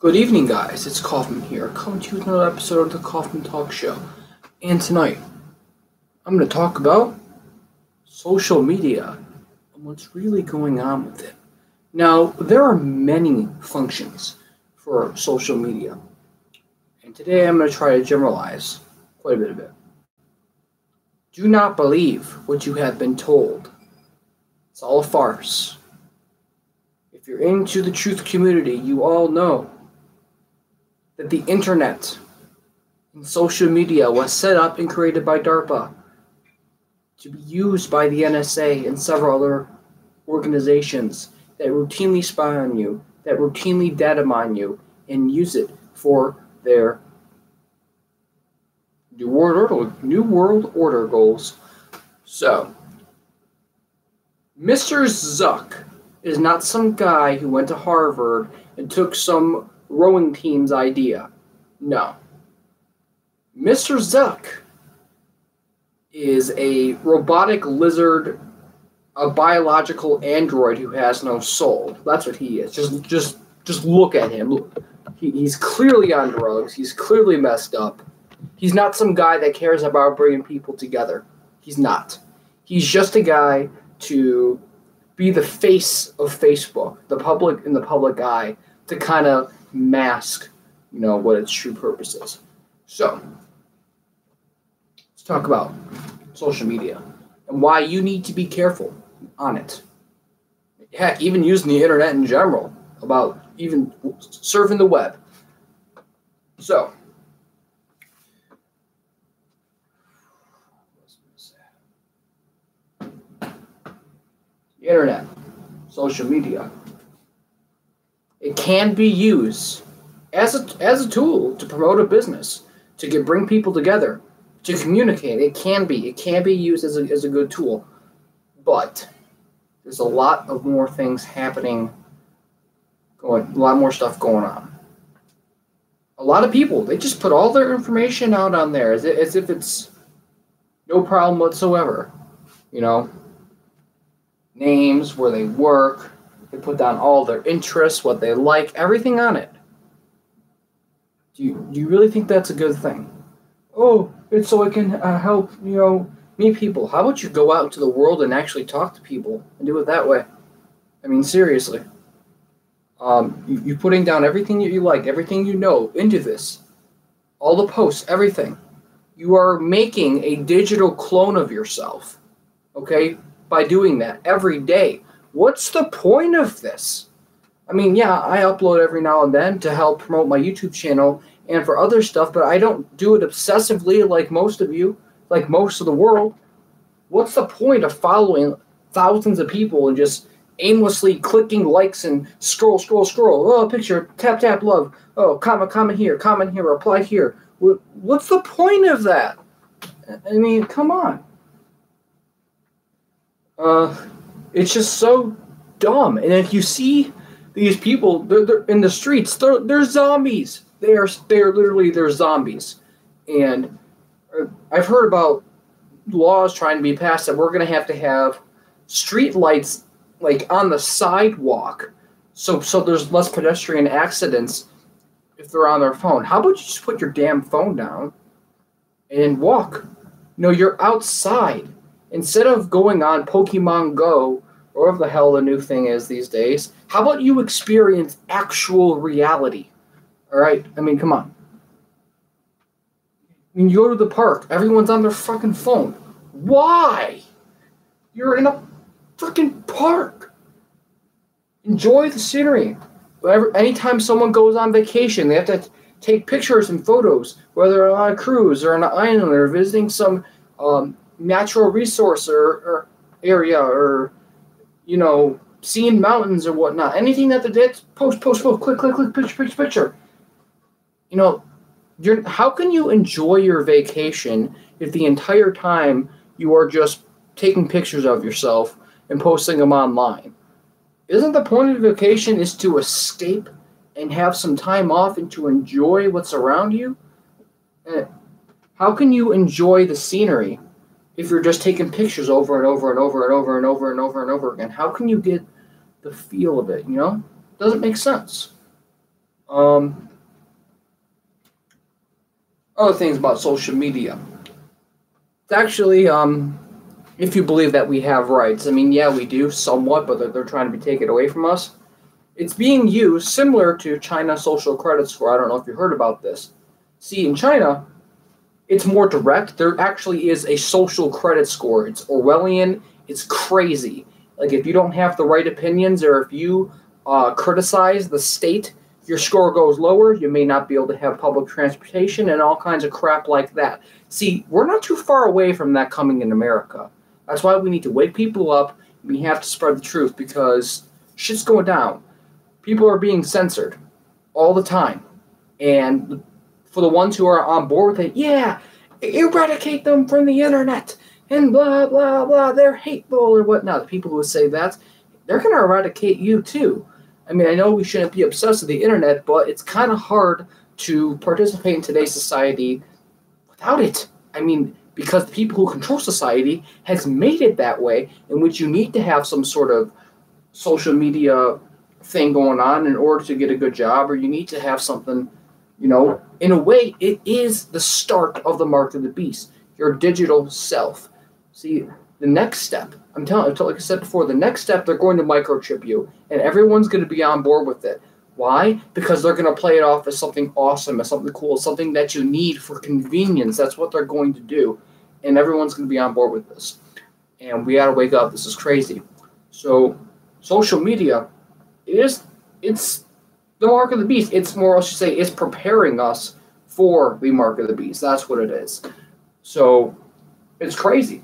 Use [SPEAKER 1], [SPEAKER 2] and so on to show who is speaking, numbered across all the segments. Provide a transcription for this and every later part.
[SPEAKER 1] Good evening, guys. It's Kaufman here, coming to you with another episode of the Kaufman Talk Show. And tonight, I'm going to talk about social media and what's really going on with it. Now, there are many functions for social media, and today I'm going to try to generalize quite a bit of it. Do not believe what you have been told. It's all a farce. If you're into the truth community, you all know that the internet and social media was set up and created by DARPA to be used by the NSA and several other organizations that routinely spy on you, that routinely data mine you, and use it for their new world order, new world order goals. So, Mr. Zuck is not some guy who went to Harvard and took some rowing team's idea. No. Mr. Zuck is a robotic lizard, a biological android who has no soul. That's what he is. Just just just look at him. He, he's clearly on drugs. He's clearly messed up. He's not some guy that cares about bringing people together. He's not. He's just a guy to be the face of Facebook, the public in the public eye, to kind of mask, you know, what its true purpose is. So, let's talk about social media and why you need to be careful on it. Heck, even using the internet in general, about even surfing the web. So, internet, social media, it can be used as a, as a tool to promote a business, to get bring people together, to communicate. It can be. It can be used as a, as a good tool. But there's a lot of more things happening, going, a lot more stuff going on. A lot of people, they just put all their information out on there as, as if it's no problem whatsoever. You know, names, where they work, they put down all their interests, what they like, everything on it. Do you, do you really think that's a good thing? Oh, it's so I can uh, help, you know, meet people. How about you go out into the world and actually talk to people and do it that way? I mean, seriously. Um, you, you putting down everything that you like, everything you know into this, all the posts, everything. You are making a digital clone of yourself, okay, by doing that every day. What's the point of this? I mean, yeah, I upload every now and then to help promote my YouTube channel and for other stuff, but I don't do it obsessively like most of you, like most of the world. What's the point of following thousands of people and just aimlessly clicking likes and scroll, scroll, scroll? Oh, picture, tap, tap, love. Oh, comment, comment here, comment here, reply here. What's the point of that? I mean, come on. Uh, it's just so dumb. And if you see these people, they're, they're in the streets. They're, they're zombies. They are they're literally they're zombies. And uh, I've heard about laws trying to be passed that we're going to have to have street lights like on the sidewalk, so so there's less pedestrian accidents if they're on their phone. How about you just put your damn phone down and walk? No, you're outside instead of going on Pokemon Go or whatever the hell the new thing is these days, how about you experience actual reality? All right? I mean, come on. When you go to the park, everyone's on their fucking phone. Why? You're in a freaking park. Enjoy the scenery. Anytime someone goes on vacation, they have to take pictures and photos, whether on a cruise or on an island or visiting some um, natural resource or, or area or you know seeing mountains or whatnot. Anything that the dead post post post click click click picture picture picture. You know you're how can you enjoy your vacation if the entire time you are just taking pictures of yourself and posting them online? Isn't the point of vacation is to escape and have some time off and to enjoy what's around you? Eh, how can you enjoy the scenery if you're just taking pictures over and over and over and over and over and over and over again? How can you get the feel of it? You know, doesn't make sense. Um, other things about social media. It's actually, um, if you believe that we have rights, I mean, yeah, we do somewhat, but they're, they're trying to be taken away from us. It's being used similar to China social credit score. I don't know if you heard about this. See, in China, it's more direct. There actually is a social credit score. It's Orwellian. It's crazy. Like if you don't have the right opinions or if you uh, criticize the state, your score goes lower. You may not be able to have public transportation and all kinds of crap like that. See, we're not too far away from that coming in America. That's why we need to wake people up. We have to spread the truth because shit's going down. People are being censored all the time. And for the ones who are on board with it, yeah, eradicate them from the internet and blah blah blah. They're hateful or whatnot. The people who say that, they're gonna eradicate you too. I mean, I know we shouldn't be obsessed with the internet, but it's kind of hard to participate in today's society without it. I mean, because the people who control society has made it that way, in which you need to have some sort of social media thing going on in order to get a good job, or you need to have something, you know, in a way, it is the start of the mark of the beast, your digital self. See, the next step, I'm telling you, like I said before, the next step, they're going to microchip you, and everyone's going to be on board with it. Why? Because they're going to play it off as something awesome, as something cool, something that you need for convenience. That's what they're going to do. And everyone's going to be on board with this. And we got to wake up. This is crazy. So, social media is it's the mark of the beast. It's more, I should say, it's preparing us for the mark of the beast. That's what it is. So, it's crazy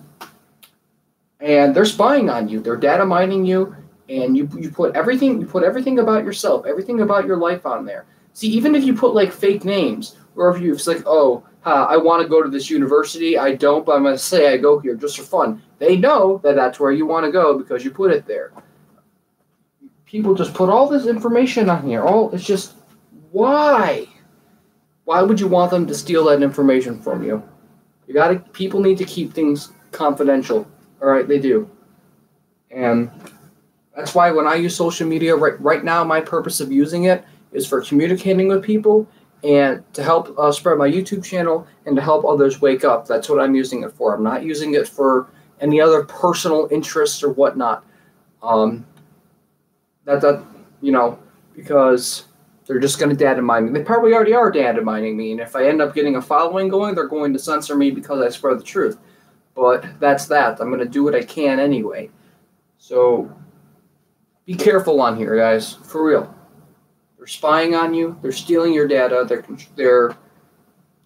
[SPEAKER 1] and they're spying on you. They're data mining you, and you you put everything you put everything about yourself, everything about your life on there. See, even if you put like fake names, or if you it's like, oh, I want to go to this university, I don't, but I'm gonna say I go here just for fun. They know that that's where you want to go because you put it there. People just put all this information on here. All it's just why? Why would you want them to steal that information from you? You got to. People need to keep things confidential all right, they do. And that's why when I use social media right right now, my purpose of using it is for communicating with people and to help uh, spread my YouTube channel and to help others wake up. That's what I'm using it for. I'm not using it for any other personal interests or whatnot. Um, that that you know because they're just going to data mine me. They probably already are data mining me, and if I end up getting a following going, they're going to censor me because I spread the truth but that's that. I'm going to do what I can anyway. So be careful on here, guys. For real. They're spying on you. They're stealing your data. They're they're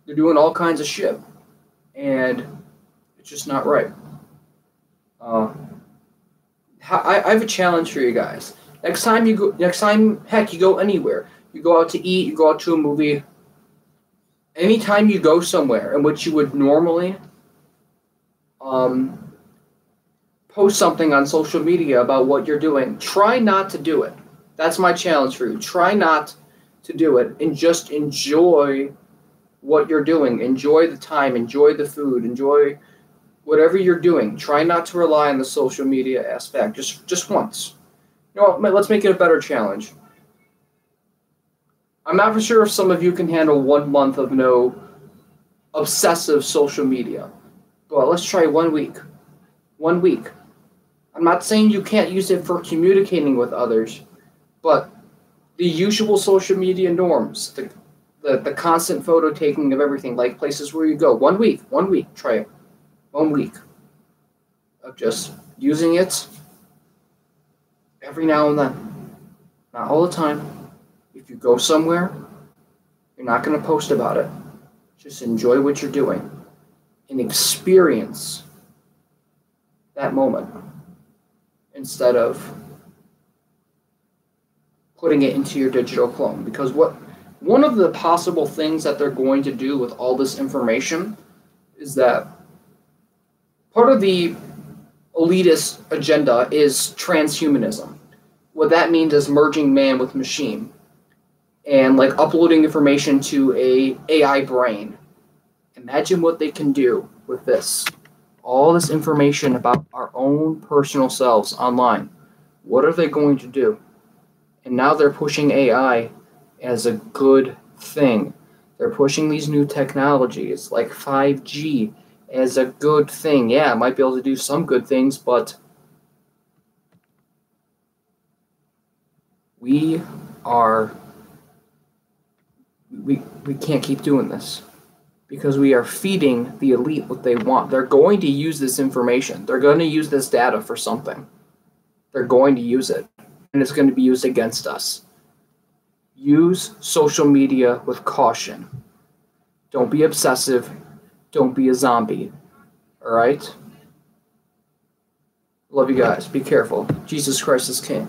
[SPEAKER 1] they're doing all kinds of shit, and it's just not right. Uh, I, I have a challenge for you guys. Next time you go, next time, heck, you go anywhere. You go out to eat. You go out to a movie. Anytime you go somewhere in which you would normally um, post something on social media about what you're doing. Try not to do it. That's my challenge for you. Try not to do it and just enjoy what you're doing. Enjoy the time, enjoy the food, enjoy whatever you're doing. Try not to rely on the social media aspect just just once. You know what? Let's make it a better challenge. I'm not for sure if some of you can handle one month of no obsessive social media. but let's try one week. One week. I'm not saying you can't use it for communicating with others, but the usual social media norms, the, the, the constant photo taking of everything, like places where you go. One week, one week, try it. One week of just using it every now and then. Not all the time. If you go somewhere, you're not going to post about it. Just enjoy what you're doing and experience that moment instead of putting it into your digital clone because what one of the possible things that they're going to do with all this information is that part of the elitist agenda is transhumanism what that means is merging man with machine and like uploading information to a ai brain Imagine what they can do with this. All this information about our own personal selves online. What are they going to do? And now they're pushing AI as a good thing. They're pushing these new technologies like 5G as a good thing. Yeah, might be able to do some good things, but we are we we can't keep doing this because we are feeding the elite what they want. They're going to use this information. They're going to use this data for something. They're going to use it and it's going to be used against us. Use social media with caution. Don't be obsessive. Don't be a zombie. All right? Love you guys. Be careful. Jesus Christ is King.